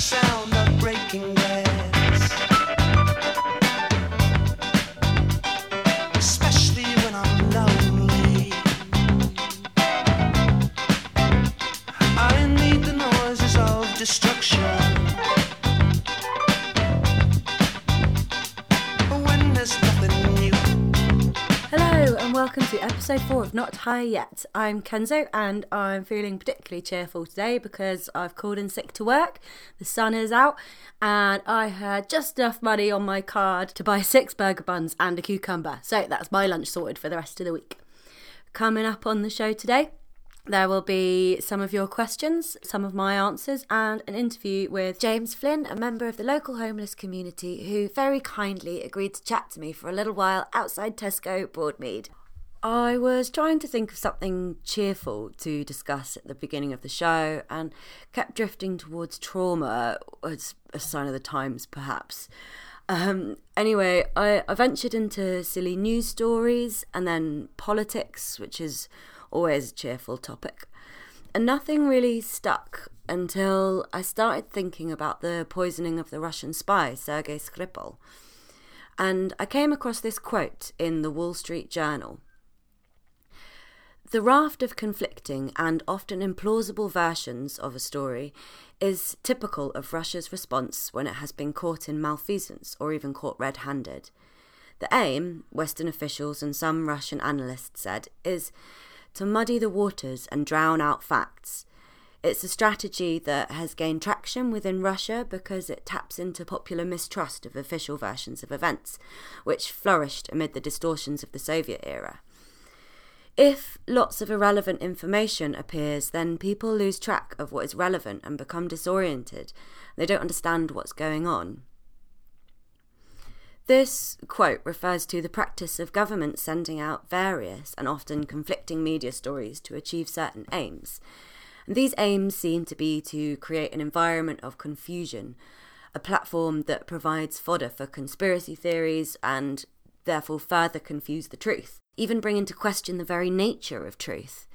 sound of breaking glass. Episode 4 of Not High Yet. I'm Kenzo and I'm feeling particularly cheerful today because I've called in sick to work, the sun is out, and I had just enough money on my card to buy six burger buns and a cucumber. So that's my lunch sorted for the rest of the week. Coming up on the show today, there will be some of your questions, some of my answers, and an interview with James Flynn, a member of the local homeless community who very kindly agreed to chat to me for a little while outside Tesco Broadmead. I was trying to think of something cheerful to discuss at the beginning of the show and kept drifting towards trauma as a sign of the times, perhaps. Um, anyway, I, I ventured into silly news stories and then politics, which is always a cheerful topic. And nothing really stuck until I started thinking about the poisoning of the Russian spy, Sergei Skripal. And I came across this quote in the Wall Street Journal. The raft of conflicting and often implausible versions of a story is typical of Russia's response when it has been caught in malfeasance or even caught red handed. The aim, Western officials and some Russian analysts said, is to muddy the waters and drown out facts. It's a strategy that has gained traction within Russia because it taps into popular mistrust of official versions of events, which flourished amid the distortions of the Soviet era. If lots of irrelevant information appears, then people lose track of what is relevant and become disoriented. They don't understand what's going on. This quote refers to the practice of governments sending out various and often conflicting media stories to achieve certain aims. And these aims seem to be to create an environment of confusion, a platform that provides fodder for conspiracy theories and therefore further confuse the truth, even bring into question the very nature of truth.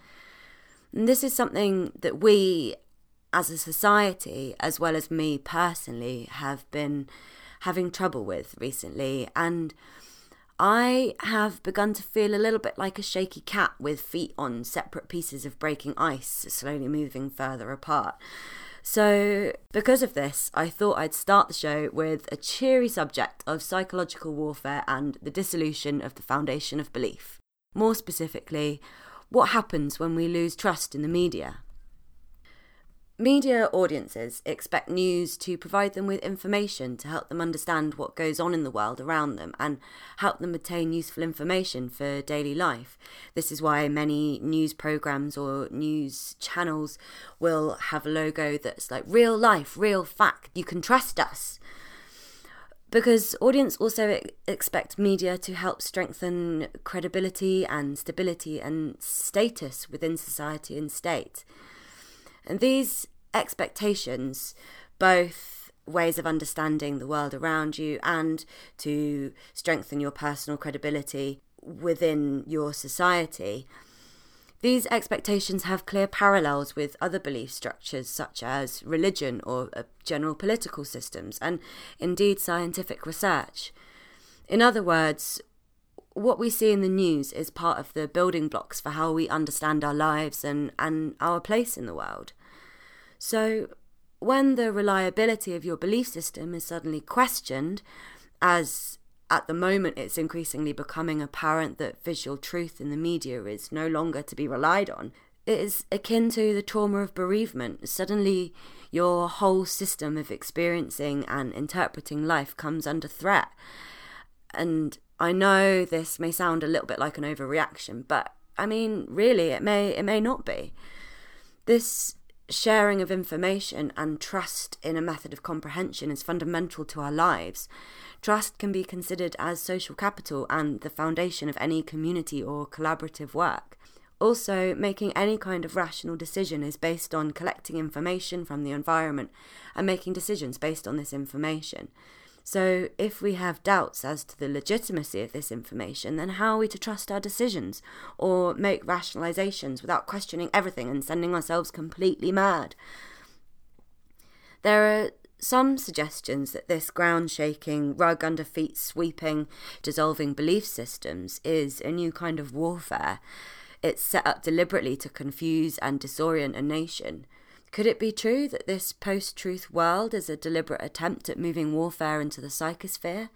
And this is something that we as a society, as well as me personally, have been having trouble with recently. And I have begun to feel a little bit like a shaky cat with feet on separate pieces of breaking ice, slowly moving further apart. So, because of this, I thought I'd start the show with a cheery subject of psychological warfare and the dissolution of the foundation of belief. More specifically, what happens when we lose trust in the media? Media audiences expect news to provide them with information to help them understand what goes on in the world around them and help them obtain useful information for daily life. This is why many news programs or news channels will have a logo that's like real life, real fact, you can trust us. Because audience also expect media to help strengthen credibility and stability and status within society and state. And these expectations, both ways of understanding the world around you and to strengthen your personal credibility within your society. These expectations have clear parallels with other belief structures such as religion or uh, general political systems and indeed scientific research. In other words, what we see in the news is part of the building blocks for how we understand our lives and, and our place in the world. So, when the reliability of your belief system is suddenly questioned, as at the moment it's increasingly becoming apparent that visual truth in the media is no longer to be relied on, it is akin to the trauma of bereavement. Suddenly, your whole system of experiencing and interpreting life comes under threat. And I know this may sound a little bit like an overreaction, but I mean, really, it may it may not be. This sharing of information and trust in a method of comprehension is fundamental to our lives. Trust can be considered as social capital and the foundation of any community or collaborative work. Also, making any kind of rational decision is based on collecting information from the environment and making decisions based on this information. So, if we have doubts as to the legitimacy of this information, then how are we to trust our decisions or make rationalizations without questioning everything and sending ourselves completely mad? There are some suggestions that this ground shaking, rug under feet sweeping, dissolving belief systems is a new kind of warfare. It's set up deliberately to confuse and disorient a nation. Could it be true that this post truth world is a deliberate attempt at moving warfare into the psychosphere?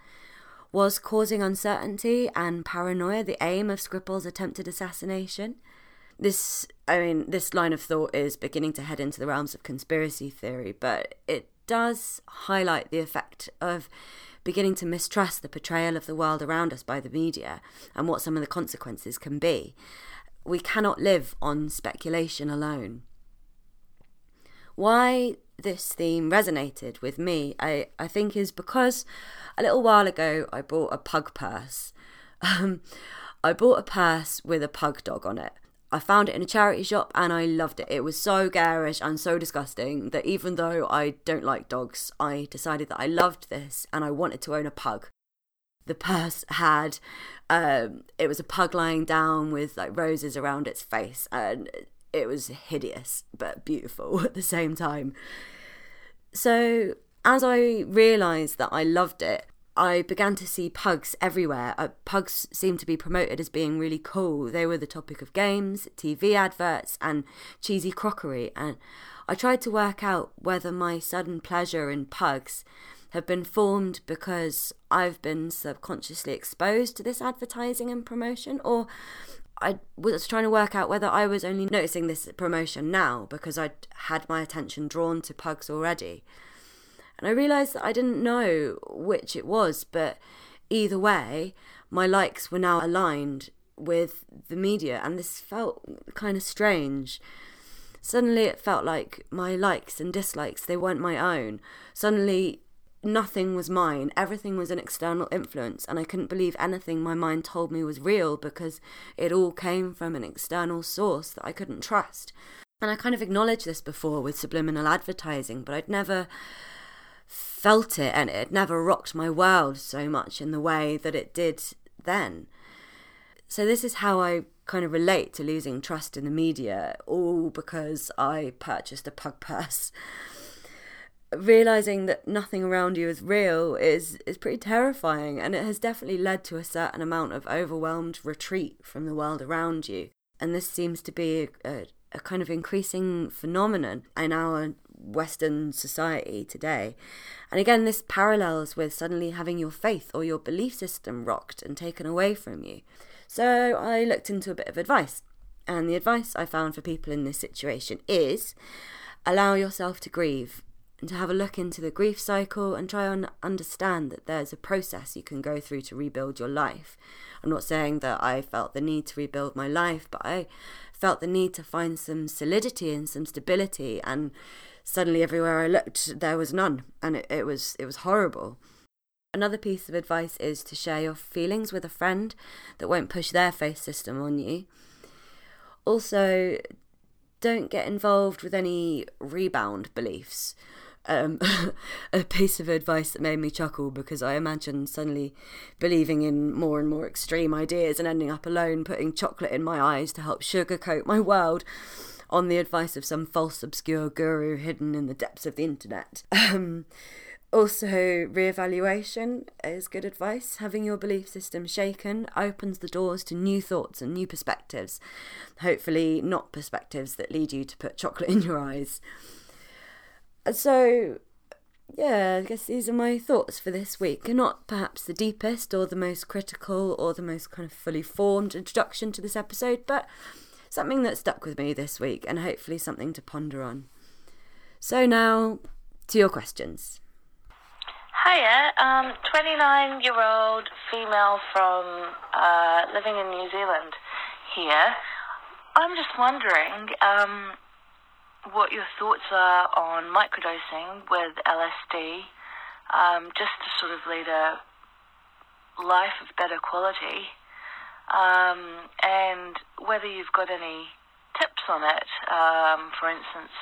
Was causing uncertainty and paranoia the aim of Skripal's attempted assassination? This, I mean, this line of thought is beginning to head into the realms of conspiracy theory, but it does highlight the effect of beginning to mistrust the portrayal of the world around us by the media and what some of the consequences can be. We cannot live on speculation alone. Why this theme resonated with me, I, I think, is because a little while ago I bought a pug purse. Um, I bought a purse with a pug dog on it. I found it in a charity shop and I loved it. It was so garish and so disgusting that even though I don't like dogs, I decided that I loved this and I wanted to own a pug. The purse had, um, it was a pug lying down with like roses around its face and it was hideous but beautiful at the same time. So, as I realised that I loved it, I began to see pugs everywhere. Uh, pugs seemed to be promoted as being really cool. They were the topic of games, TV adverts, and cheesy crockery. And I tried to work out whether my sudden pleasure in pugs have been formed because I've been subconsciously exposed to this advertising and promotion, or I was trying to work out whether I was only noticing this promotion now because I'd had my attention drawn to pugs already. And I realised that I didn't know which it was, but either way, my likes were now aligned with the media, and this felt kind of strange. Suddenly, it felt like my likes and dislikes, they weren't my own. Suddenly, nothing was mine. Everything was an external influence, and I couldn't believe anything my mind told me was real because it all came from an external source that I couldn't trust. And I kind of acknowledged this before with subliminal advertising, but I'd never felt it and it never rocked my world so much in the way that it did then. So, this is how I kind of relate to losing trust in the media, all because I purchased a pug purse realizing that nothing around you is real is is pretty terrifying and it has definitely led to a certain amount of overwhelmed retreat from the world around you. And this seems to be a, a, a kind of increasing phenomenon in our western society today. And again this parallels with suddenly having your faith or your belief system rocked and taken away from you. So i looked into a bit of advice and the advice i found for people in this situation is allow yourself to grieve and to have a look into the grief cycle and try and understand that there's a process you can go through to rebuild your life. I'm not saying that I felt the need to rebuild my life, but I felt the need to find some solidity and some stability and suddenly everywhere I looked there was none and it, it was it was horrible. Another piece of advice is to share your feelings with a friend that won't push their faith system on you. Also, don't get involved with any rebound beliefs um, a piece of advice that made me chuckle because I imagine suddenly believing in more and more extreme ideas and ending up alone, putting chocolate in my eyes to help sugarcoat my world on the advice of some false, obscure guru hidden in the depths of the internet. Um, also, reevaluation is good advice. Having your belief system shaken opens the doors to new thoughts and new perspectives. Hopefully, not perspectives that lead you to put chocolate in your eyes so yeah, I guess these are my thoughts for this week. Not perhaps the deepest or the most critical or the most kind of fully formed introduction to this episode, but something that stuck with me this week and hopefully something to ponder on. So now to your questions. Hiya, um, 29 year old female from uh, living in New Zealand here. I'm just wondering, um, what your thoughts are on microdosing with LSD, um, just to sort of lead a life of better quality, um, and whether you've got any tips on it. Um, for instance,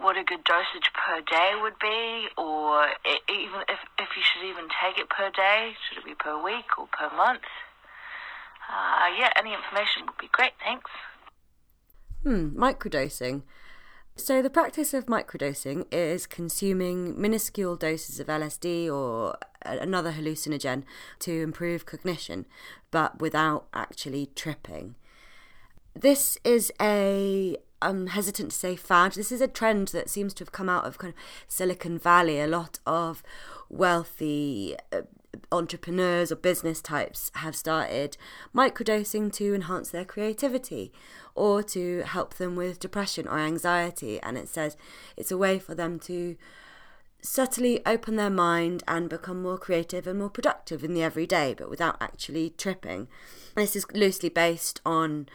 what a good dosage per day would be, or even if, if you should even take it per day, should it be per week or per month? Uh, yeah, any information would be great. Thanks. Hmm, microdosing. So, the practice of microdosing is consuming minuscule doses of LSD or another hallucinogen to improve cognition, but without actually tripping. This is a I'm hesitant to say fad. This is a trend that seems to have come out of kind of Silicon Valley. A lot of wealthy uh, entrepreneurs or business types have started microdosing to enhance their creativity or to help them with depression or anxiety. And it says it's a way for them to subtly open their mind and become more creative and more productive in the everyday, but without actually tripping. This is loosely based on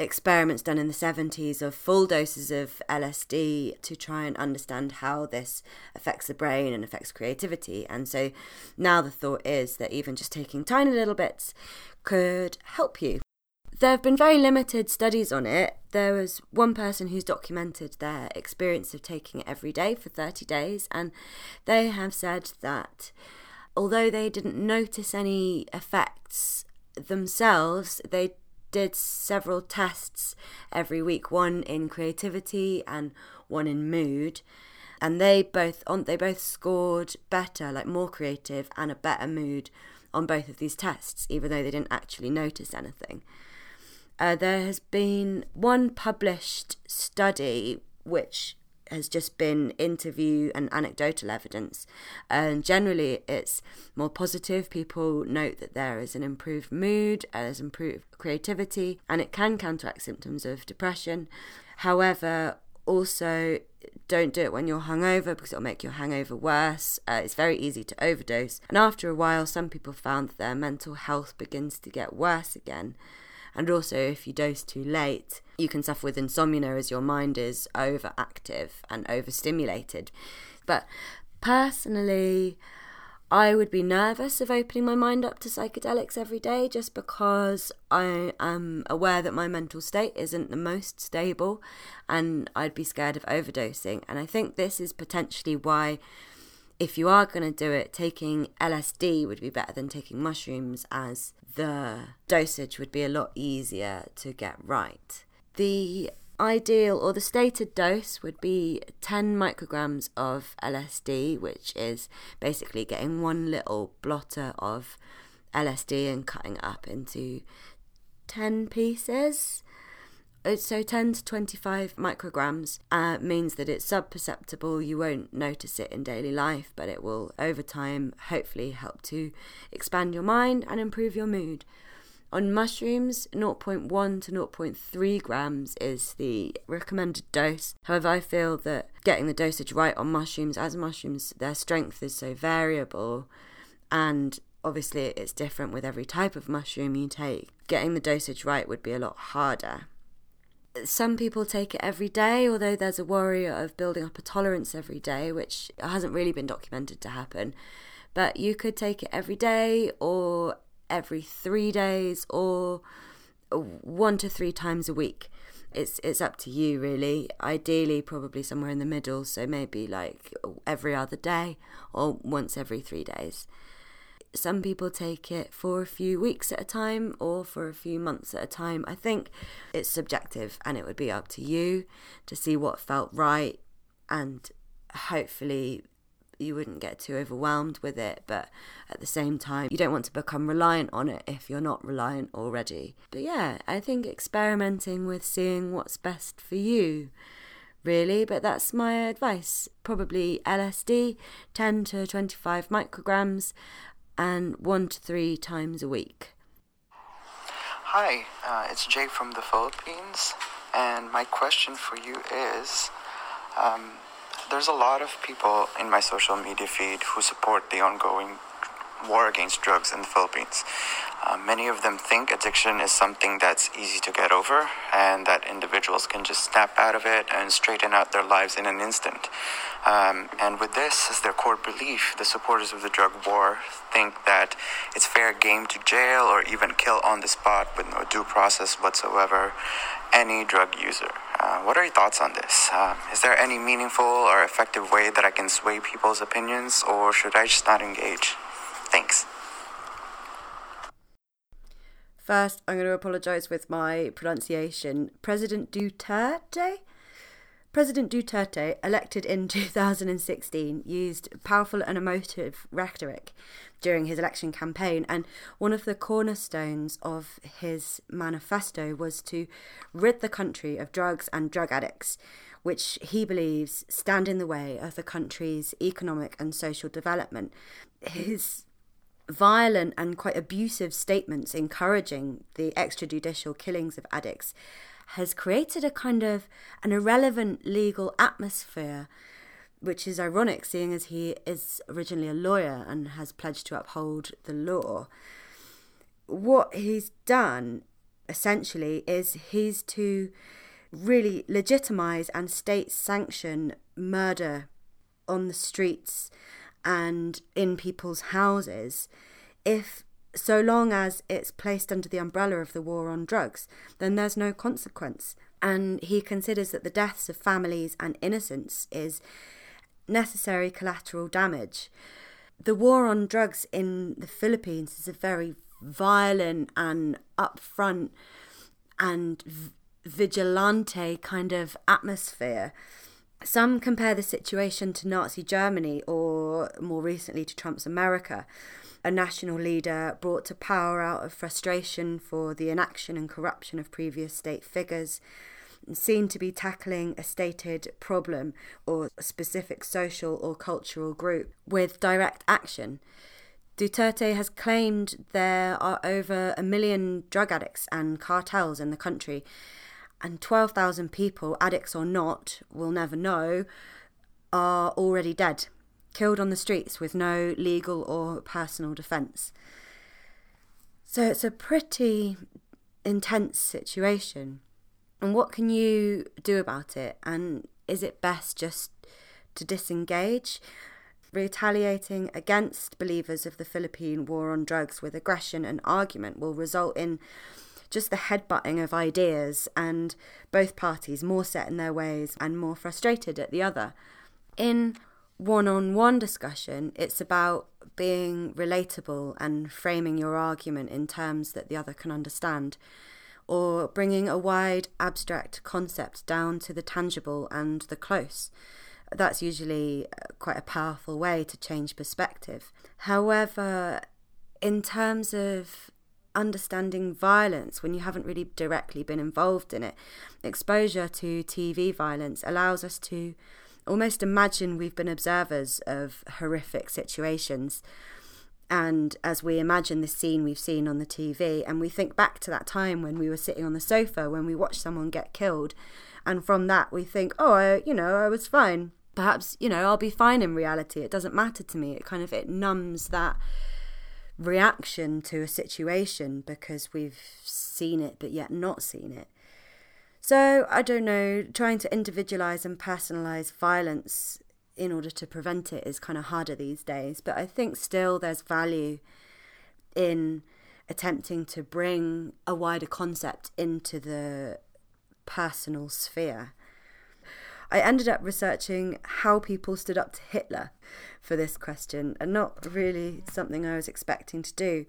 experiments done in the 70s of full doses of LSD to try and understand how this affects the brain and affects creativity. And so now the thought is that even just taking tiny little bits could help you. There have been very limited studies on it. There was one person who's documented their experience of taking it every day for 30 days, and they have said that although they didn't notice any effects themselves, they did several tests every week, one in creativity and one in mood. And they both on they both scored better, like more creative and a better mood on both of these tests, even though they didn't actually notice anything. Uh, there has been one published study which has just been interview and anecdotal evidence. And generally, it's more positive. People note that there is an improved mood, there's improved creativity, and it can counteract symptoms of depression. However, also don't do it when you're hungover because it'll make your hangover worse. Uh, it's very easy to overdose. And after a while, some people found that their mental health begins to get worse again. And also, if you dose too late, you can suffer with insomnia as your mind is overactive and overstimulated. But personally, I would be nervous of opening my mind up to psychedelics every day just because I am aware that my mental state isn't the most stable and I'd be scared of overdosing. And I think this is potentially why if you are going to do it, taking LSD would be better than taking mushrooms, as the dosage would be a lot easier to get right. The ideal or the stated dose would be 10 micrograms of LSD, which is basically getting one little blotter of LSD and cutting it up into 10 pieces. Uh, so 10 to 25 micrograms uh, means that it's subperceptible. You won't notice it in daily life, but it will over time hopefully help to expand your mind and improve your mood. On mushrooms, 0.1 to 0.3 grams is the recommended dose. However, I feel that getting the dosage right on mushrooms, as mushrooms, their strength is so variable, and obviously it's different with every type of mushroom you take. Getting the dosage right would be a lot harder some people take it every day, although there's a worry of building up a tolerance every day, which hasn't really been documented to happen. But you could take it every day, or every three days, or one to three times a week. It's it's up to you really. Ideally, probably somewhere in the middle, so maybe like every other day or once every three days some people take it for a few weeks at a time or for a few months at a time. I think it's subjective and it would be up to you to see what felt right and hopefully you wouldn't get too overwhelmed with it, but at the same time, you don't want to become reliant on it if you're not reliant already. But yeah, I think experimenting with seeing what's best for you really, but that's my advice. Probably LSD, 10 to 25 micrograms, and one to three times a week. Hi, uh, it's Jay from the Philippines, and my question for you is um, there's a lot of people in my social media feed who support the ongoing war against drugs in the Philippines. Uh, many of them think addiction is something that's easy to get over and that individuals can just snap out of it and straighten out their lives in an instant. Um, and with this as their core belief, the supporters of the drug war think that it's fair game to jail or even kill on the spot with no due process whatsoever any drug user. Uh, what are your thoughts on this? Uh, is there any meaningful or effective way that I can sway people's opinions, or should I just not engage? Thanks. First, I'm going to apologise with my pronunciation. President Duterte President Duterte, elected in 2016, used powerful and emotive rhetoric during his election campaign, and one of the cornerstones of his manifesto was to rid the country of drugs and drug addicts, which he believes stand in the way of the country's economic and social development. His violent and quite abusive statements encouraging the extrajudicial killings of addicts has created a kind of an irrelevant legal atmosphere which is ironic seeing as he is originally a lawyer and has pledged to uphold the law. What he's done essentially is he's to really legitimize and state sanction murder on the streets and in people's houses if so long as it's placed under the umbrella of the war on drugs, then there's no consequence. And he considers that the deaths of families and innocents is necessary collateral damage. The war on drugs in the Philippines is a very violent and upfront and vigilante kind of atmosphere. Some compare the situation to Nazi Germany or more recently to Trump's America a national leader brought to power out of frustration for the inaction and corruption of previous state figures, seen to be tackling a stated problem or a specific social or cultural group with direct action. Duterte has claimed there are over a million drug addicts and cartels in the country, and 12,000 people, addicts or not, will never know, are already dead killed on the streets with no legal or personal defence. So it's a pretty intense situation. And what can you do about it? And is it best just to disengage? Retaliating against believers of the Philippine war on drugs with aggression and argument will result in just the headbutting of ideas and both parties more set in their ways and more frustrated at the other. In one on one discussion, it's about being relatable and framing your argument in terms that the other can understand, or bringing a wide abstract concept down to the tangible and the close. That's usually uh, quite a powerful way to change perspective. However, in terms of understanding violence when you haven't really directly been involved in it, exposure to TV violence allows us to almost imagine we've been observers of horrific situations. And as we imagine this scene we've seen on the TV, and we think back to that time when we were sitting on the sofa when we watched someone get killed, and from that we think, oh, I, you know, I was fine. Perhaps, you know, I'll be fine in reality. It doesn't matter to me. It kind of it numbs that reaction to a situation because we've seen it but yet not seen it. So, I don't know, trying to individualize and personalize violence in order to prevent it is kind of harder these days. But I think still there's value in attempting to bring a wider concept into the personal sphere. I ended up researching how people stood up to Hitler for this question, and not really something I was expecting to do.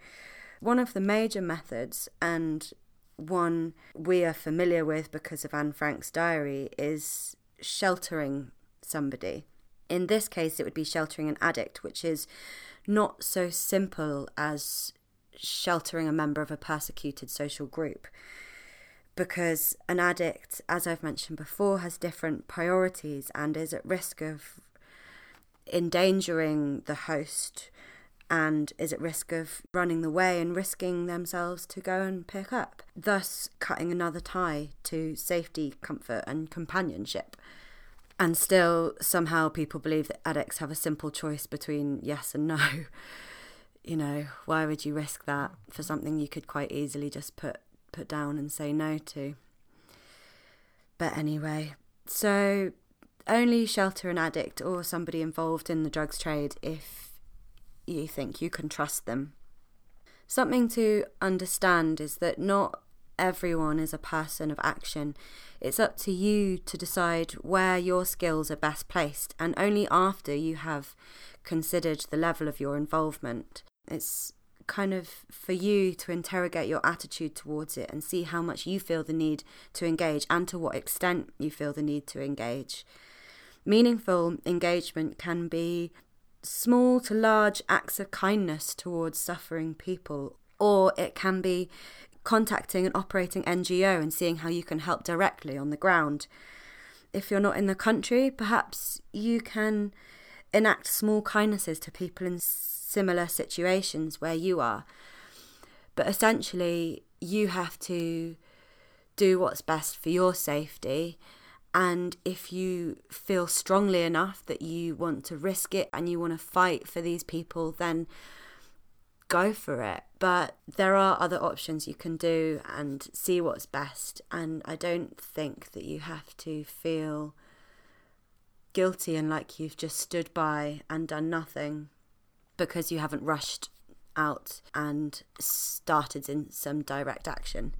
One of the major methods, and one we are familiar with because of Anne Frank's diary is sheltering somebody. In this case, it would be sheltering an addict, which is not so simple as sheltering a member of a persecuted social group. Because an addict, as I've mentioned before, has different priorities and is at risk of endangering the host and is at risk of running the way and risking themselves to go and pick up, thus cutting another tie to safety, comfort, and companionship. And still, somehow, people believe that addicts have a simple choice between yes and no. You know, why would you risk that for something you could quite easily just put put down and say no to? But anyway, so only shelter an addict or somebody involved in the drugs trade if you think you can trust them. Something to understand is that not everyone is a person of action. It's up to you to decide where your skills are best placed, and only after you have considered the level of your involvement. It's kind of for you to interrogate your attitude towards it and see how much you feel the need to engage and to what extent you feel the need to engage. Meaningful engagement can be small to large acts of kindness towards suffering people, or it can be contacting an operating NGO and seeing how you can help directly on the ground. If you're not in the country, perhaps you can enact small kindnesses to people in similar situations where you are. But essentially, you have to do what's best for your safety. And if you feel strongly enough that you want to risk it and you want to fight for these people, then go for it. But there are other options you can do and see what's best. And I don't think that you have to feel guilty and like you've just stood by and done nothing because you haven't rushed out and started in some direct action.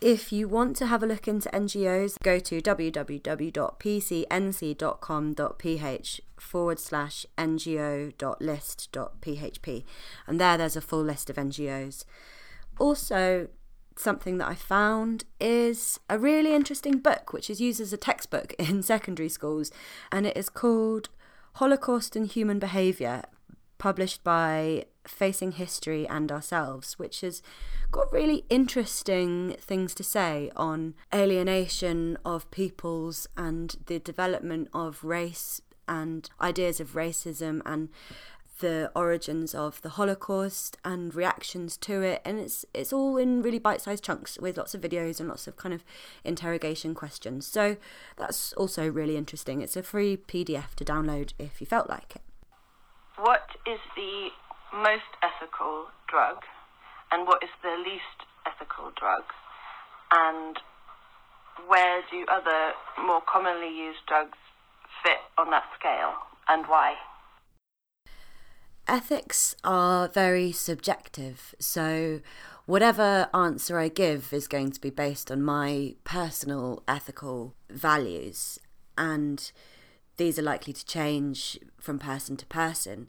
If you want to have a look into NGOs, go to www.pcnc.com.ph forward slash ngo.list.php, and there there's a full list of NGOs. Also, something that I found is a really interesting book, which is used as a textbook in secondary schools, and it is called Holocaust and Human Behaviour, published by Facing History and Ourselves, which has got really interesting things to say on alienation of peoples and the development of race and ideas of racism and the origins of the Holocaust and reactions to it, and it's it's all in really bite-sized chunks with lots of videos and lots of kind of interrogation questions. So that's also really interesting. It's a free PDF to download if you felt like it. What is the most ethical drug, and what is the least ethical drug, and where do other more commonly used drugs fit on that scale, and why? Ethics are very subjective, so whatever answer I give is going to be based on my personal ethical values, and these are likely to change from person to person.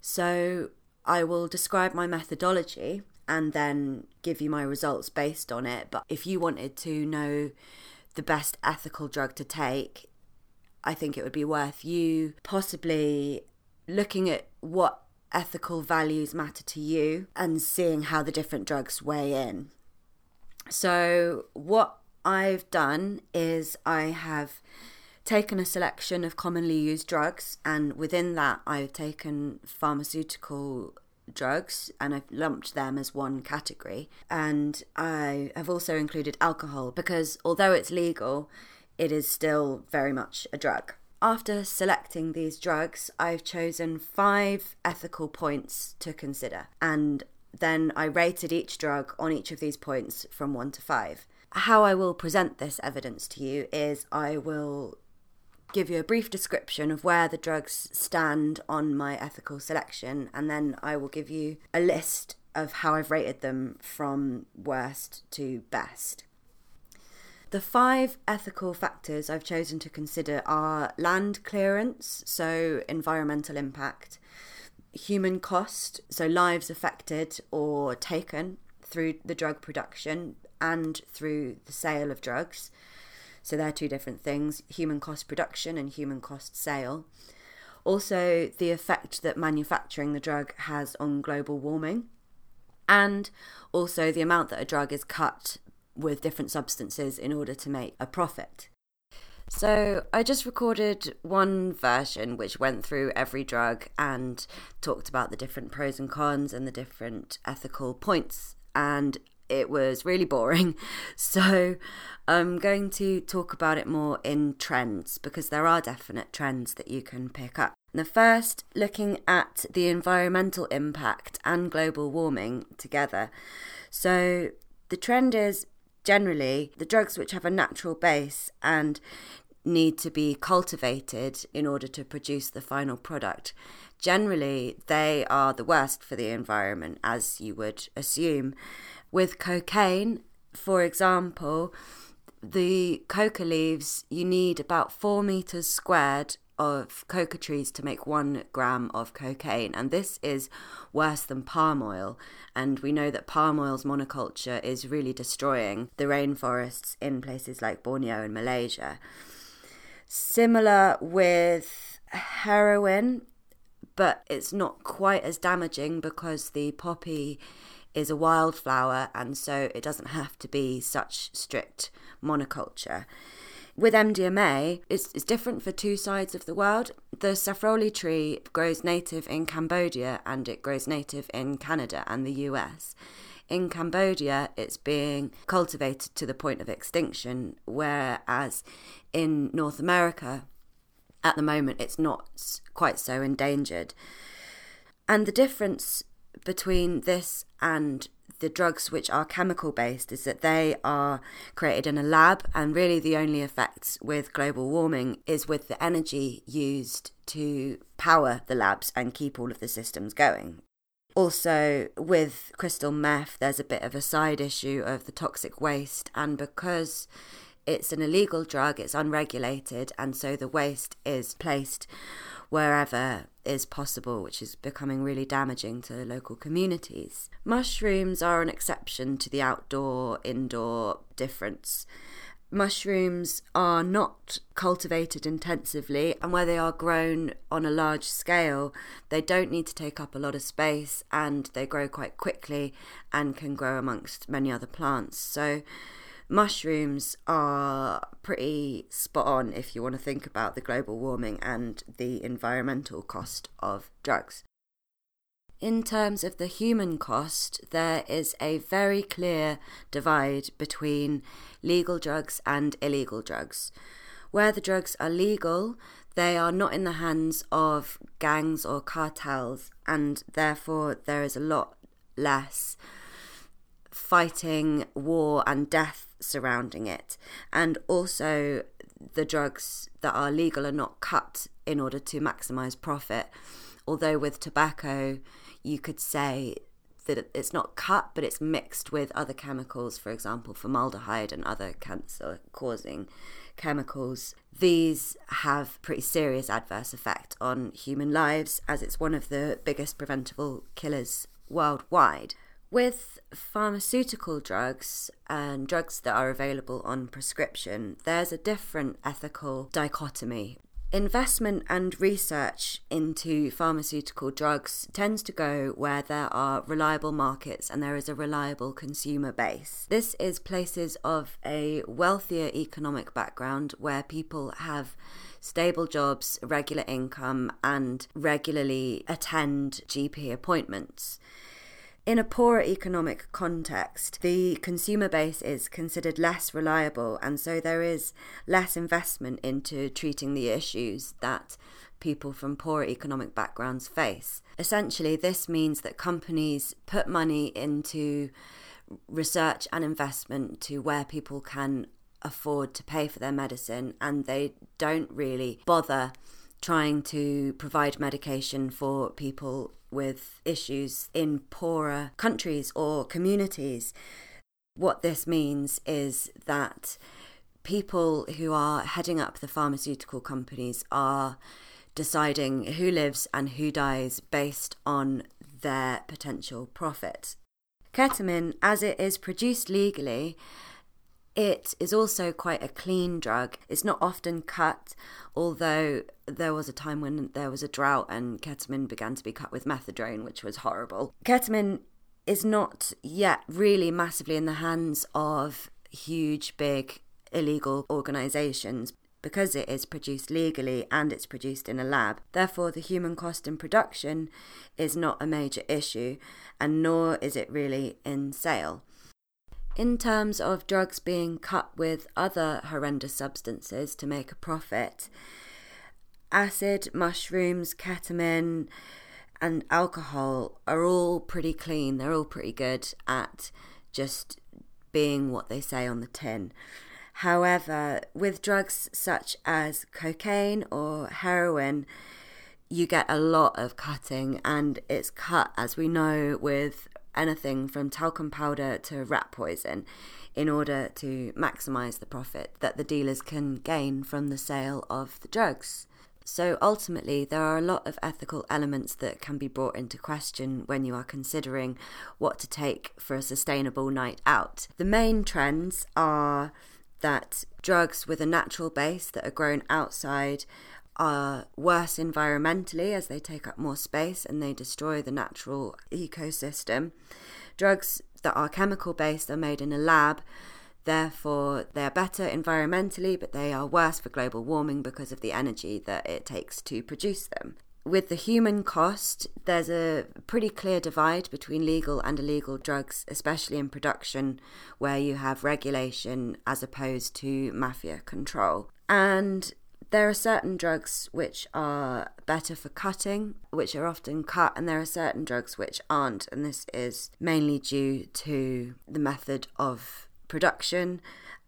So I will describe my methodology and then give you my results based on it. But if you wanted to know the best ethical drug to take, I think it would be worth you possibly looking at what ethical values matter to you and seeing how the different drugs weigh in. So, what I've done is I have taken a selection of commonly used drugs, and within that, I've taken pharmaceutical drugs and I've lumped them as one category. And I have also included alcohol because although it's legal, it is still very much a drug. After selecting these drugs, I've chosen five ethical points to consider, and then I rated each drug on each of these points from one to five. How I will present this evidence to you is I will give you a brief description of where the drugs stand on my ethical selection, and then I will give you a list of how I've rated them from worst to best. The five ethical factors I've chosen to consider are land clearance, so environmental impact, human cost, so lives affected or taken through the drug production and through the sale of drugs. So they're two different things human cost production and human cost sale. Also, the effect that manufacturing the drug has on global warming, and also the amount that a drug is cut with different substances in order to make a profit. So, I just recorded one version which went through every drug and talked about the different pros and cons and the different ethical points. And it was really boring. So, I'm going to talk about it more in trends because there are definite trends that you can pick up. The first, looking at the environmental impact and global warming together. So, the trend is generally the drugs which have a natural base and need to be cultivated in order to produce the final product. Generally, they are the worst for the environment, as you would assume. With cocaine, for example, the coca leaves, you need about four meters squared of coca trees to make one gram of cocaine, and this is worse than palm oil. And we know that palm oil's monoculture is really destroying the rainforests in places like Borneo and Malaysia. Similar with heroin, but it's not quite as damaging because the poppy is a wildflower and so it doesn't have to be such strict monoculture. With MDMA, it's, it's different for two sides of the world. The safroli tree grows native in Cambodia and it grows native in Canada and the US. In Cambodia, it's being cultivated to the point of extinction, whereas in North America, at the moment, it's not quite so endangered. And the difference between this and the drugs which are chemical based is that they are created in a lab, and really the only effects with global warming is with the energy used to power the labs and keep all of the systems going. Also, with crystal meth, there's a bit of a side issue of the toxic waste, and because it's an illegal drug, it's unregulated, and so the waste is placed wherever is possible, which is becoming really damaging to local communities. Mushrooms are an exception to the outdoor indoor difference. Mushrooms are not cultivated intensively, and where they are grown on a large scale, they don't need to take up a lot of space and they grow quite quickly and can grow amongst many other plants. So, mushrooms are pretty spot on if you want to think about the global warming and the environmental cost of drugs. In terms of the human cost, there is a very clear divide between legal drugs and illegal drugs. Where the drugs are legal, they are not in the hands of gangs or cartels, and therefore there is a lot less fighting, war, and death surrounding it. And also, the drugs that are legal are not cut in order to maximize profit. Although, with tobacco, you could say that it's not cut, but it's mixed with other chemicals, for example, formaldehyde and other cancer causing chemicals. These have pretty serious adverse effect on human lives as it's one of the biggest preventable killers worldwide. With pharmaceutical drugs and drugs that are available on prescription, there's a different ethical dichotomy. Investment and research into pharmaceutical drugs tends to go where there are reliable markets and there is a reliable consumer base. This is places of a wealthier economic background where people have stable jobs, regular income, and regularly attend GP appointments. In a poorer economic context, the consumer base is considered less reliable, and so there is less investment into treating the issues that people from poorer economic backgrounds face. Essentially, this means that companies put money into research and investment to where people can afford to pay for their medicine, and they don't really bother trying to provide medication for people with issues in poorer countries or communities. What this means is that people who are heading up the pharmaceutical companies are deciding who lives and who dies based on their potential profit. Ketamine, as it is produced legally, it is also quite a clean drug. It's not often cut, although there was a time when there was a drought and ketamine began to be cut with methadone, which was horrible. Ketamine is not yet really massively in the hands of huge, big, illegal organisations because it is produced legally and it's produced in a lab. Therefore, the human cost in production is not a major issue, and nor is it really in sale. In terms of drugs being cut with other horrendous substances to make a profit, acid, mushrooms, ketamine, and alcohol are all pretty clean. They're all pretty good at just being what they say on the tin. However, with drugs such as cocaine or heroin, you get a lot of cutting, and it's cut, as we know, with anything from talcum powder to rat poison in order to maximize the profit that the dealers can gain from the sale of the drugs. So ultimately, there are a lot of ethical elements that can be brought into question when you are considering what to take for a sustainable night out. The main trends are that drugs with a natural base that are grown outside are worse environmentally as they take up more space and they destroy the natural ecosystem. Drugs that are chemical based are made in a lab, therefore, they are better environmentally, but they are worse for global warming because of the energy that it takes to produce them. With the human cost, there's a pretty clear divide between legal and illegal drugs, especially in production, where you have regulation as opposed to mafia control. And there are certain drugs which are better for cutting, which are often cut, and there are certain drugs which aren't, and this is mainly due to the method of production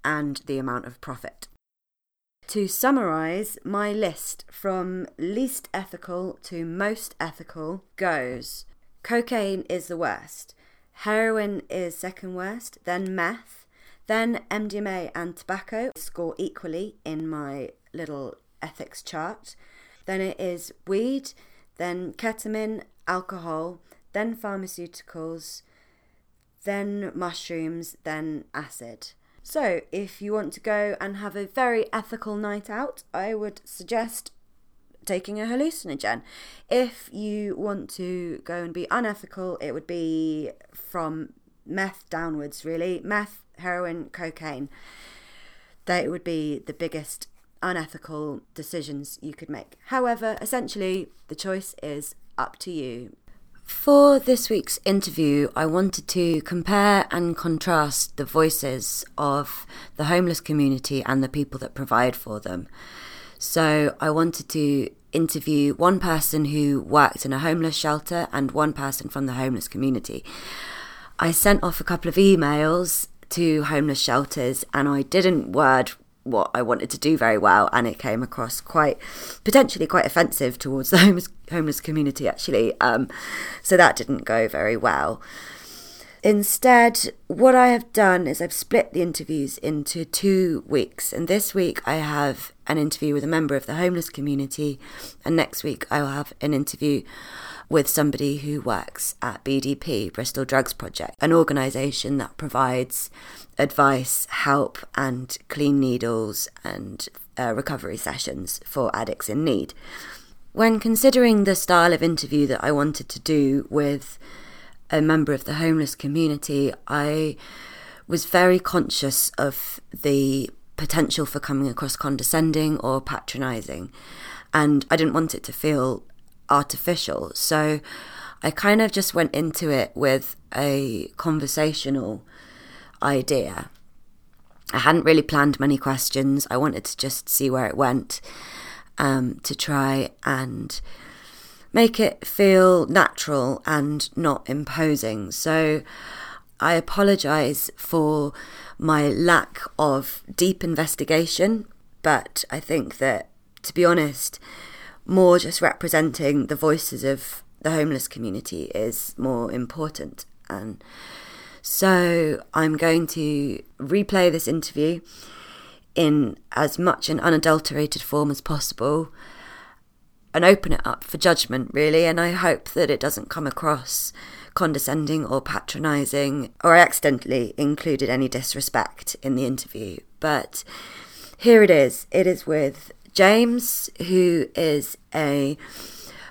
and the amount of profit. To summarise, my list from least ethical to most ethical goes cocaine is the worst, heroin is second worst, then meth, then MDMA and tobacco score equally in my little ethics chart. Then it is weed, then ketamine, alcohol, then pharmaceuticals, then mushrooms, then acid. So, if you want to go and have a very ethical night out, I would suggest taking a hallucinogen. If you want to go and be unethical, it would be from meth downwards, really. Meth, heroin, cocaine. They would be the biggest unethical decisions you could make. However, essentially, the choice is up to you. For this week's interview, I wanted to compare and contrast the voices of the homeless community and the people that provide for them. So, I wanted to interview one person who worked in a homeless shelter and one person from the homeless community. I sent off a couple of emails to homeless shelters and I didn't word what I wanted to do very well, and it came across quite potentially quite offensive towards the homeless, homeless community, actually. Um, so that didn't go very well. Instead, what I have done is I've split the interviews into two weeks, and this week I have an interview with a member of the homeless community, and next week I will have an interview with somebody who works at BDP, Bristol Drugs Project, an organisation that provides advice, help, and clean needles and uh, recovery sessions for addicts in need. When considering the style of interview that I wanted to do with a member of the homeless community, I was very conscious of the potential for coming across condescending or patronising, and I didn't want it to feel artificial. So I kind of just went into it with a conversational idea. I hadn't really planned many questions. I wanted to just see where it went um, to try and make it feel natural and not imposing. So I apologise for my lack of deep investigation, but I think that, to be honest, more just representing the voices of the homeless community is more important. And so I'm going to replay this interview in as much an unadulterated form as possible and open it up for judgment, really. And I hope that it doesn't come across condescending or patronising, or I accidentally included any disrespect in the interview. But here it is. It is with James, who is a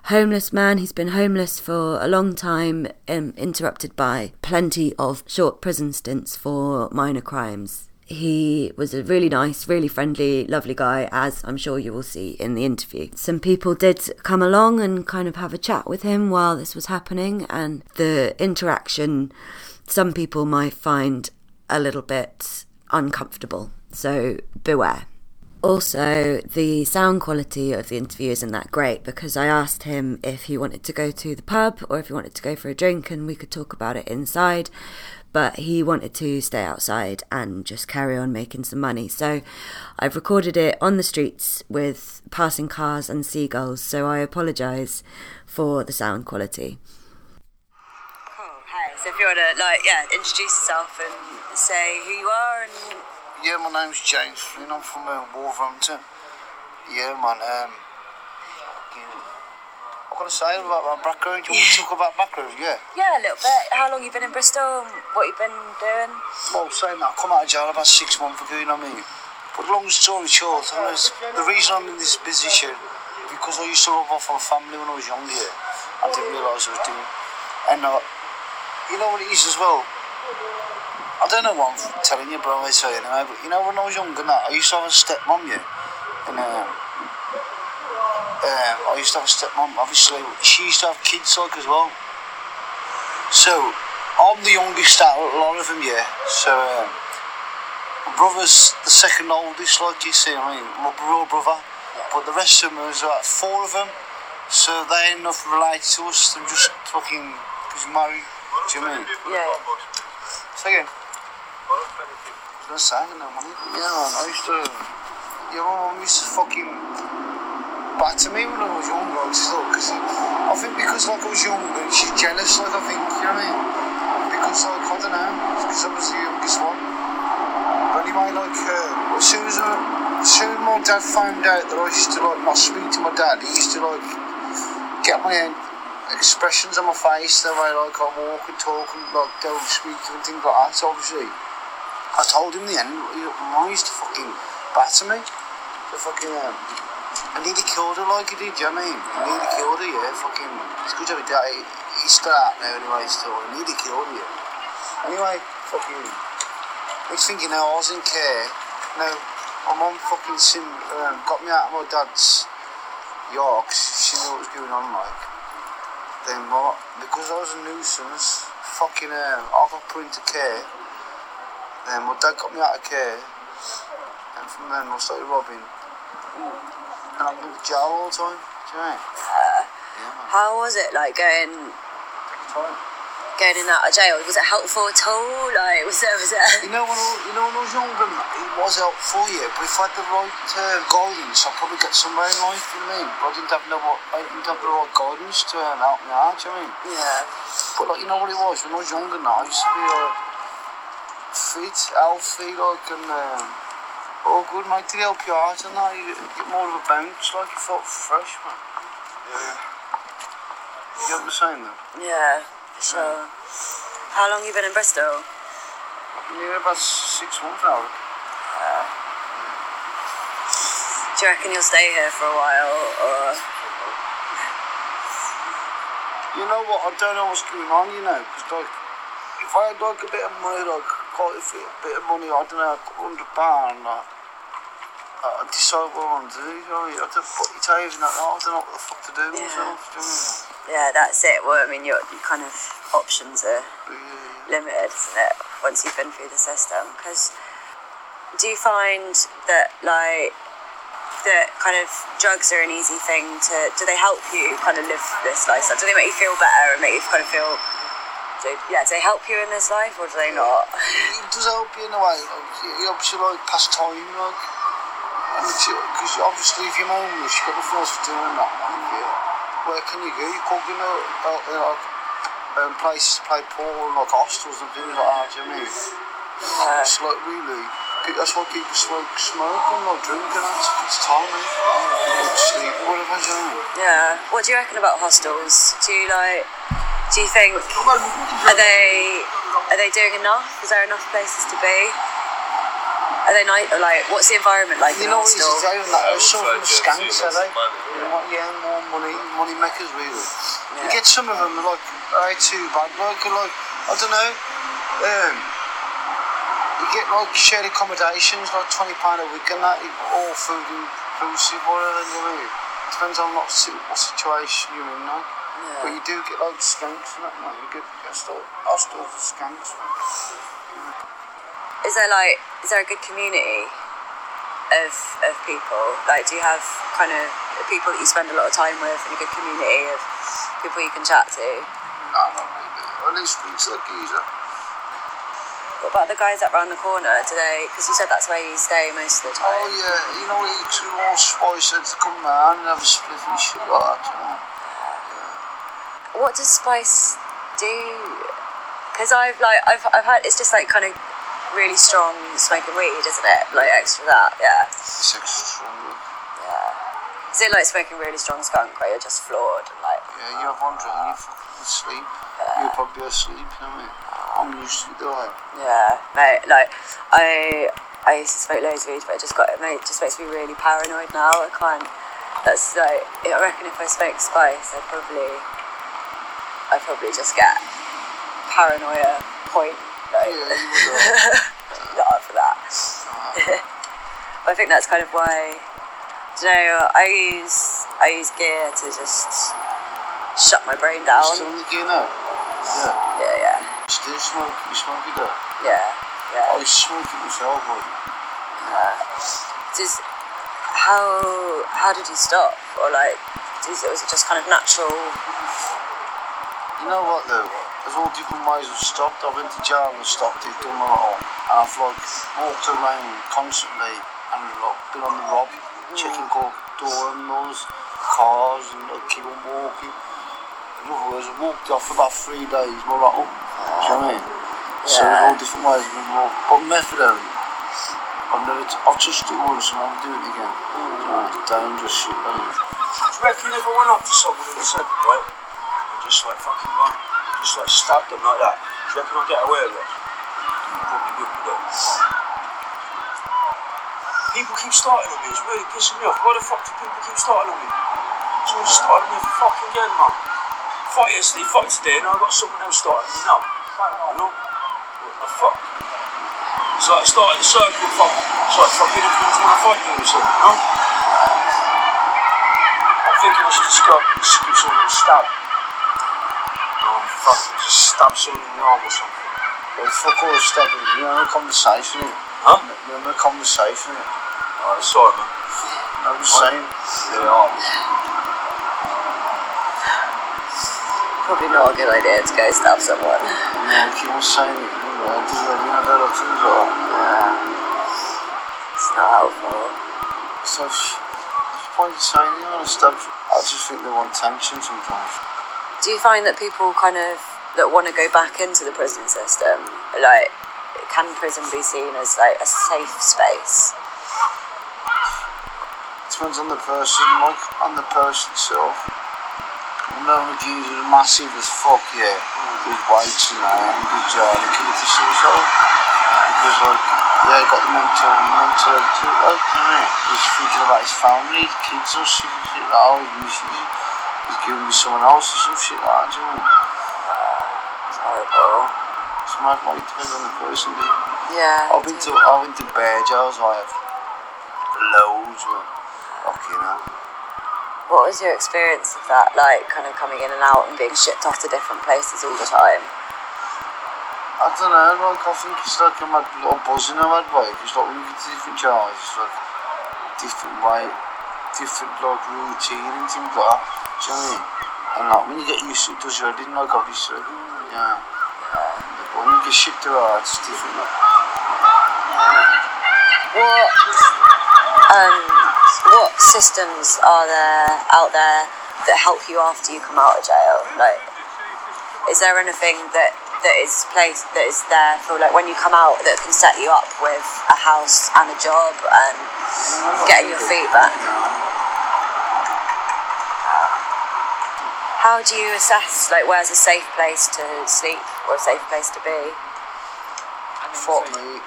homeless man. He's been homeless for a long time, um, interrupted by plenty of short prison stints for minor crimes. He was a really nice, really friendly, lovely guy, as I'm sure you will see in the interview. Some people did come along and kind of have a chat with him while this was happening, and the interaction some people might find a little bit uncomfortable. So beware. Also, the sound quality of the interview isn't that great because I asked him if he wanted to go to the pub or if he wanted to go for a drink and we could talk about it inside. But he wanted to stay outside and just carry on making some money. So I've recorded it on the streets with passing cars and seagulls. So I apologise for the sound quality. Cool. Hey, so if you want to, like, yeah, introduce yourself and say who you are and yeah, my name's James Flynn. I'm from uh, Wolverhampton. Yeah, man. Um. What can I say about my background? Do you want to talk about background? Yeah. Yeah, a little bit. How long you been in Bristol? What you been doing? Well, saying that, I come out of jail about six months ago, you know what I mean? But long story short, the reason I'm in this position because I used to rub off on family when I was younger. I didn't realise I was doing. And uh, you know what it is as well? I don't know what I'm telling you, bro, I say anyway, but you know when I was younger, now, I used to have a stepmom, yeah. And uh, um, I used to have a stepmom, obviously. She used to have kids, like, as well. So, I'm the youngest out of a lot of them, yeah. So, um, my brother's the second oldest, like you see, I mean, my real brother. But the rest of them, there's about four of them. So they ain't enough related to us. They're just fucking, because married. Do you know what I mean? Yeah. Say again. I was gonna say, I don't know. Yeah, man, I used to. My mum used to fucking batter me when I was young, like, still. Cause I think because, like, I was young and she's jealous, like, I think, you know what I mean? Because, like, I don't know, because I was the youngest one. But anyway, like, uh, as soon as, uh, as soon as my dad found out that I used to, like, not speak to my dad, he used to, like, get my expressions on my face, the way, like, I walk and talk and, like, don't speak and things like that, obviously. I told him the end, you mum used to fucking batter me. To fucking, um, I nearly killed her like he did, you know what I mean? I nearly killed her, yeah, fucking, it's good to have a dad, he's still now anyway, still, I nearly killed yeah. Anyway, fucking, next thing you know, I was in care, now, my mum fucking sim, um, got me out of my dad's Yorks, she knew what was going on, like. Then what, because I was a nuisance, fucking, um, I got put into care, then my dad got me out of care, and from then I started robbing. And I'm in jail all the time. Do you know what I mean? yeah. How was it like going going in and out of jail? Was it helpful at all? Like was there was it You know when I, you know when I was younger, it was helpful, yeah. But if I had the right uh, guidance, I'd probably get somewhere in life. You know what I mean? But I didn't have no, I didn't have the right guidance to um, help me out. Do you know what I mean? Yeah. But like you know what it was when I was younger, now I used to be like fit, healthy, like and um, all good, mate. Did help you out and. You get more of a bounce, like you felt fresh, man. Yeah. You get what I'm saying, though? Yeah, So, sure. How long you been in Bristol? Yeah, about six months now. Do you reckon you'll stay here for a while or You know what? I don't know what's going on. You know, because like, if I had like a bit of money, like quite a bit, bit of money, I don't know, a hundred pound, like, I'd decide what I want to do. You know, I don't put your taves in that. I don't know what the fuck to do Yeah. myself. Do you know Yeah, that's it. Well, I mean your your kind of options are Yeah. limited, isn't it? Once you've been through the system, because do you find that like that kind of drugs are an easy thing to? Do they help you kind of live this lifestyle? Do they make you feel better and make you kind of feel? Do, yeah, do they help you in this life or do they not? It does help you in a way. Like, it helps you like pass time, like. Because obviously, if you're homeless, you've got nothing else to do and that. Yeah. Where can you go? You could go to uh, uh, like um, places to play pool, and like hostels and things like that. Do you know what I mean? Yeah. It's like really. That's why people smoke, smoke and like drink and. It's time, man. Like sleep or whatever. Do you know? yeah. What do you reckon about hostels? Do you like? Do you think are they are they doing enough? Is there enough places to be? Are they nice? Like, what's the environment like You know what it's doing? Like, some of them skanks, are they? You know what? Yeah, more money, money makers really. You get some of them like, ain't too bad. Like, like I don't know. Um, you get like shared accommodations, like twenty pound a week, and that all food inclusive, whatever. You know, what I mean? depends on what, what situation you're in. Like. But you do get like skanks and that. Man. You get hostel, hostels of skanks. Is there like is there a good community of of people? Like, do you have kind of people that you spend a lot of time with and a good community of people you can chat to? No, not really. At least things like geezer. What about the guys that round the corner today? Because you said that's where you stay most of the oh, time. Oh yeah, you know, he two more spice said to come round and have a spliff and shit like that, you know. What does Spice do? Because I've like I've I've had it's just like kind of really strong smoking weed, isn't it? Like extra that, yeah, It's extra strong. yeah. Is it like smoking really strong skunk where you're just floored and like, Yeah, you're one drink, you fucking sleep. You're probably asleep, you know what I mean? I'm used to it yeah, mate, like, I I used to smoke loads of weed, but it just got, mate, it just makes me really paranoid now. I can't, that's like, I reckon if I smoked spice, I'd probably, I'd probably just get paranoia point, like, Yeah, you. Not up for that. I think that's kind of why. You know, I use I use gear to just shut my brain down. still in the gear now? Yeah. Yeah, yeah, You still smoke? You smoke it though? yeah, yeah. Oh, I smoke it myself, but Does how how did you stop, or like, is it was it just kind of natural? You know what though? There's all different ways of stopped. I went to jail and stopped it, done it all. And I've like walked around constantly and like been on the rob, checking door, door handles, cars and like keep on walking. In other words, I walked off for about three days, more like, oh, do you know what I mean? So there's all different ways of being walked. But methadone, I've never, t- I've touched it once and I'll do it again. You know, dangerous shit, that is. Do you reckon if I went up to someone and said, right, and just like fucking like, just like stabbed them like that, do you reckon I'd get away with it? Probably wouldn't do. People keep starting on me, it's really pissing me off. Why the fuck do people keep starting on me? Someone started on me fucking again, man. Fight yesterday, fight today, and I've got someone else starting me now. You know? What the fuck? It's like starting a circle, fuck. It's like fucking everyone's want to fight me or something, you know? I'm thinking I should just go and just give someone a stab. No, fuck, just stab someone in the arm or something. Well, fuck all the stuff, you know, the conversation, innit? Huh? Remember the conversation, innit? Alright, sorry, man. I'm just saying. They are. Probably not a good idea to go stab someone. You know, keep on saying it, you know, I do that, you know, that are things like Yeah, it's not helpful. So, sh- what's the point of saying you want to stab I just think they want tension sometimes. Do you find that people kind of that want to go back into the prison system, like, can prison be seen as like a safe space? Depends on the person, like, on the person itself. I know the geezers are massive as fuck, yeah. With weights and that, and good job, they commit to suicide. Because, like, yeah, he got the mental, mental like, know, he's thinking about his family, his kids or shit, like or he's, he's giving me someone else or some shit like that, do you know? Horrible. My depend on the person. Yeah. I've been to, I've been to bear jails, I have. Loads of. Fucking hell. What was your experience of that, like, kind of coming in and out and being shipped off to different places all the time? I don't know, like, I think it's like a mad little buzzing I've had, like, it's like when you get to different jars, it's like different way, different, like, routine and things like that, do you know what I mean? And like, when you get used to it, does your head in, like, obviously. Like, What um what systems are there out there that help you after you come out of jail? Like is there anything that that is placed that is there for like when you come out that can set you up with a house and a job and getting your feet back? How do you assess like where's a safe place to sleep or a safe place to be? fuck me,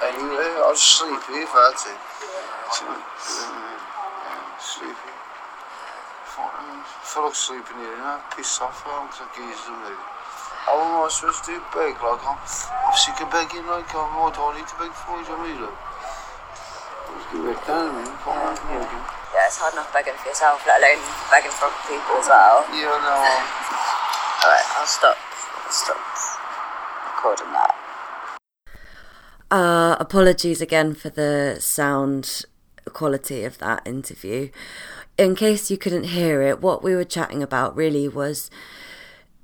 anyway, I'll just sleep here if I had to. So, sleep here. I feel like sleeping here, you know, pissed off, I'm because I geezed them, like. How am I supposed to beg? Like, I'm, I'm sick of begging, like, I'm what do I need to beg for, you know what I mean? Like, Let's get back down, man, come on, come on. Yeah, it's hard enough begging for yourself, let alone begging for other people as well. Yeah, no, um, Alright, I'll stop. I'll stop recording that. Uh, apologies again for the sound quality of that interview. In case you couldn't hear it, what we were chatting about really was,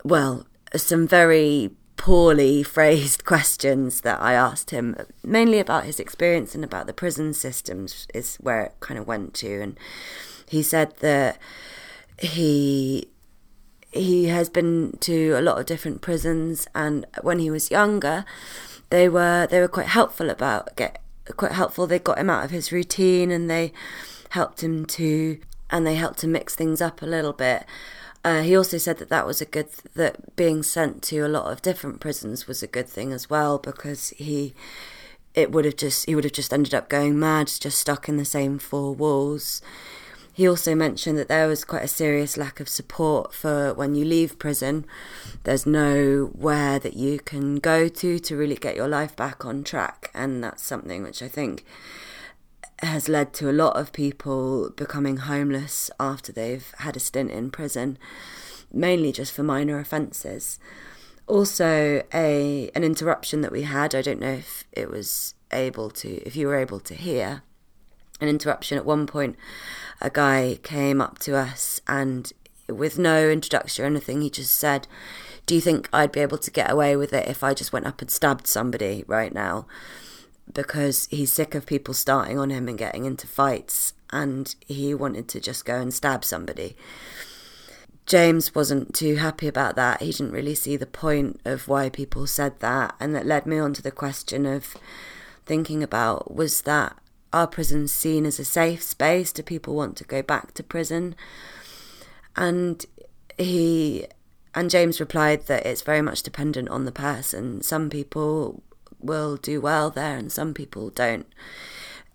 well, some very poorly phrased questions that I asked him, mainly about his experience and about the prison systems, is where it kind of went to. And he said that he he has been to a lot of different prisons and when he was younger they were they were quite helpful about get quite helpful they got him out of his routine and they helped him to and they helped to mix things up a little bit. Uh, he also said that that was a good that being sent to a lot of different prisons was a good thing as well because he it would have just he would have just ended up going mad just stuck in the same four walls. He also mentioned that there was quite a serious lack of support for when you leave prison. There's nowhere that you can go to to really get your life back on track, and that's something which I think has led to a lot of people becoming homeless after they've had a stint in prison, mainly just for minor offences. Also, a an interruption that we had. I don't know if it was able to, if you were able to hear an interruption at one point. A guy came up to us and, with no introduction or anything, he just said, "Do you think I'd be able to get away with it if I just went up and stabbed somebody right now?" Because he's sick of people starting on him and getting into fights, and he wanted to just go and stab somebody. James wasn't too happy about that. He didn't really see the point of why people said that, and that led me on to the question of thinking about was that are prisons seen as a safe space? Do people want to go back to prison? And he and James replied that it's very much dependent on the person. Some people will do well there and some people don't.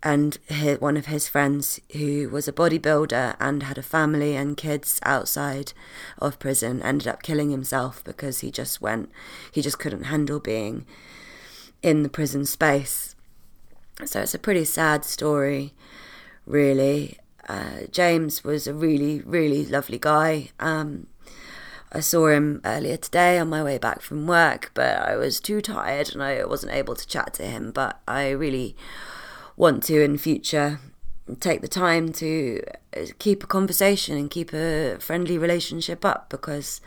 And his, one of his friends, who was a bodybuilder and had a family and kids outside of prison, ended up killing himself because he just went, he just couldn't handle being in the prison space. So it's a pretty sad story, really. Uh, James was a really, really lovely guy. Um, I saw him earlier today on my way back from work, but I was too tired and I wasn't able to chat to him. But I really want to in future take the time to uh, keep a conversation and keep a friendly relationship up because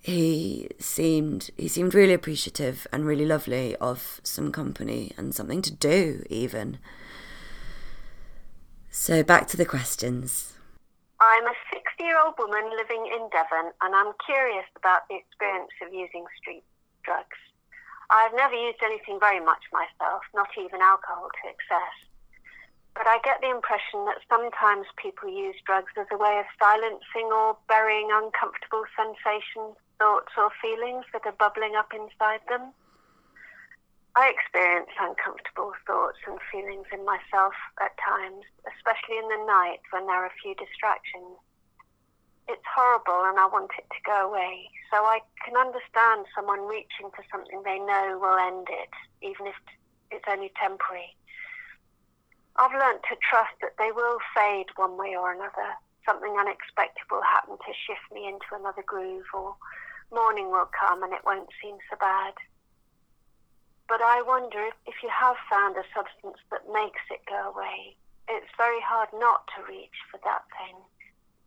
he seemed he seemed really appreciative and really lovely of some company and something to do even. So back to the questions. I'm a 60 year old woman living in Devon and I'm curious about the experience of using street drugs. I've never used anything very much myself, not even alcohol to excess. But I get the impression that sometimes people use drugs as a way of silencing or burying uncomfortable sensations, thoughts, or feelings that are bubbling up inside them. I experience uncomfortable thoughts and feelings in myself at times, especially in the night when there are few distractions. It's horrible and I want it to go away, so I can understand someone reaching for something they know will end it, even if it's only temporary. I've learnt to trust that they will fade one way or another. Something unexpected will happen to shift me into another groove, or morning will come and it won't seem so bad. But I wonder if, if you have found a substance that makes it go away, it's very hard not to reach for that thing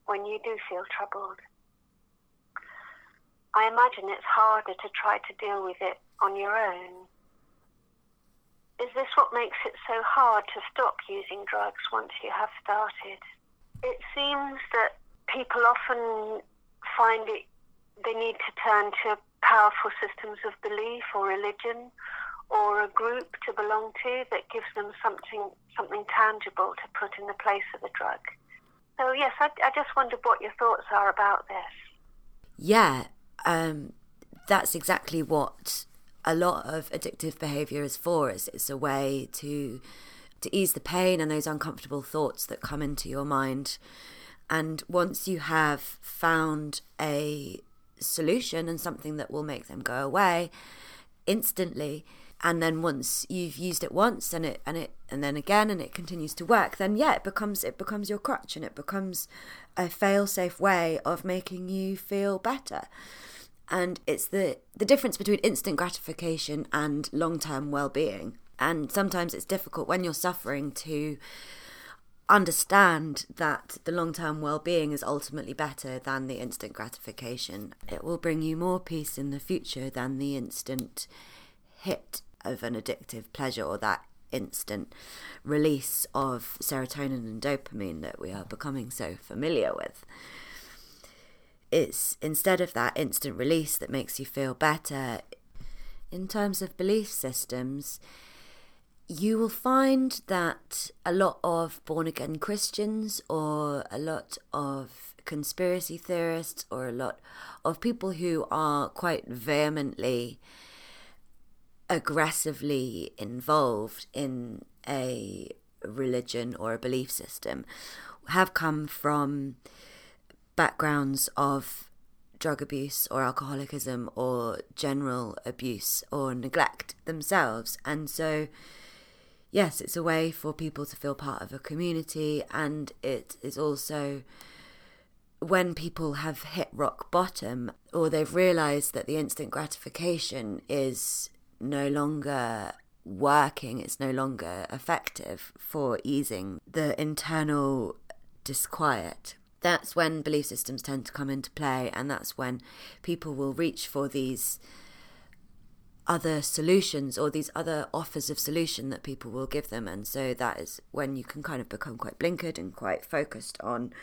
when you do feel troubled. I imagine it's harder to try to deal with it on your own. Is this what makes it so hard to stop using drugs once you have started? It seems that people often find it they need to turn to powerful systems of belief or religion or a group to belong to that gives them something something tangible to put in the place of the drug. So yes, I, I just wondered what your thoughts are about this. Yeah, um, that's exactly what a lot of addictive behaviour is for. It's a way to to ease the pain and those uncomfortable thoughts that come into your mind. And once you have found a solution and something that will make them go away instantly, and then once you've used it once and it and it and then again and it continues to work then yeah it becomes it becomes your crutch and it becomes a fail safe way of making you feel better. And it's the the difference between instant gratification and long-term well-being. And sometimes it's difficult when you're suffering to understand that the long-term well-being is ultimately better than the instant gratification. It will bring you more peace in the future than the instant hit of an addictive pleasure or that instant release of serotonin and dopamine that we are becoming so familiar with. It's instead of that instant release that makes you feel better, in terms of belief systems, you will find that a lot of born again Christians or a lot of conspiracy theorists or a lot of people who are quite vehemently, aggressively involved in a religion or a belief system have come from backgrounds of drug abuse or alcoholism or general abuse or neglect themselves. And so, yes, it's a way for people to feel part of a community, and it is also when people have hit rock bottom or they've realized that the instant gratification is no longer working, it's no longer effective for easing the internal disquiet. That's when belief systems tend to come into play, and that's when people will reach for these other solutions or these other offers of solution that people will give them. And so that is when you can kind of become quite blinkered and quite focused on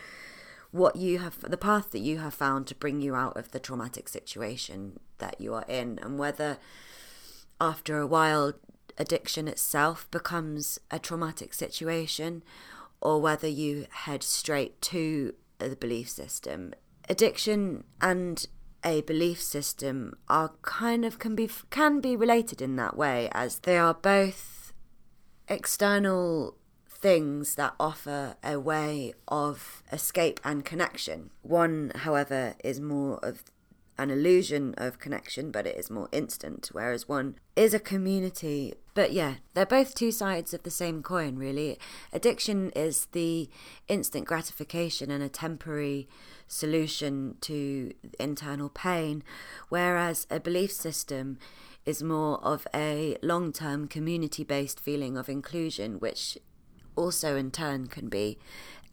what you have, the path that you have found to bring you out of the traumatic situation that you are in, and whether after a while addiction itself becomes a traumatic situation or whether you head straight to the belief system. Addiction and a belief system are kind of can be can be related in that way as they are both external things that offer a way of escape and connection. One, however, is more of an illusion of connection, but it is more instant, whereas one is a community. But yeah, they're both two sides of the same coin, really. Addiction is the instant gratification and a temporary solution to internal pain, whereas a belief system is more of a long term community based feeling of inclusion, which also in turn can be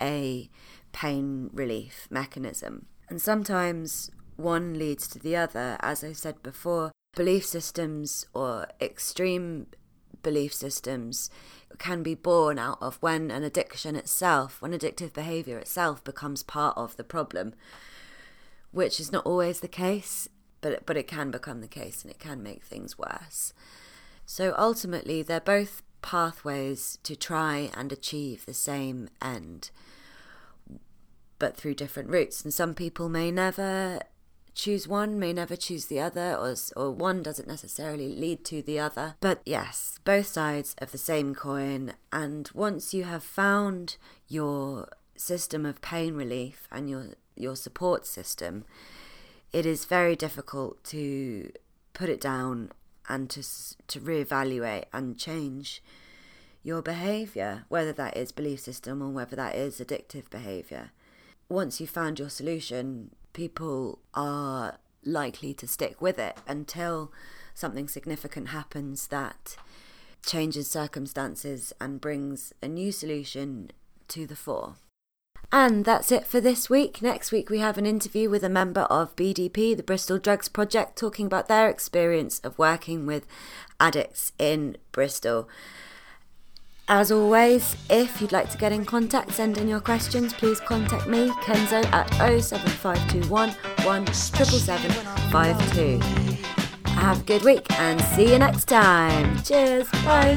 a pain relief mechanism. And sometimes one leads to the other. As I said before, belief systems or extreme belief systems can be born out of when an addiction itself, when addictive behavior itself becomes part of the problem, which is not always the case, but but it can become the case and it can make things worse. So ultimately, they're both pathways to try and achieve the same end, but through different routes. And some people may never choose one may never choose the other or, or one doesn't necessarily lead to the other. But yes both sides of the same coin. And once you have found your system of pain relief and your your support system it is very difficult to put it down and to to reevaluate and change your behavior whether that is belief system or whether that is addictive behavior. Once you've found your solution people are likely to stick with it until something significant happens that changes circumstances and brings a new solution to the fore. And that's it for this week. Next week, we have an interview with a member of BDP, the Bristol Drugs Project, talking about their experience of working with addicts in Bristol. As always, if you'd like to get in contact, send in your questions, please contact me, Kenzo, at 07521 17752. Have a good week and see you next time. Cheers. Bye.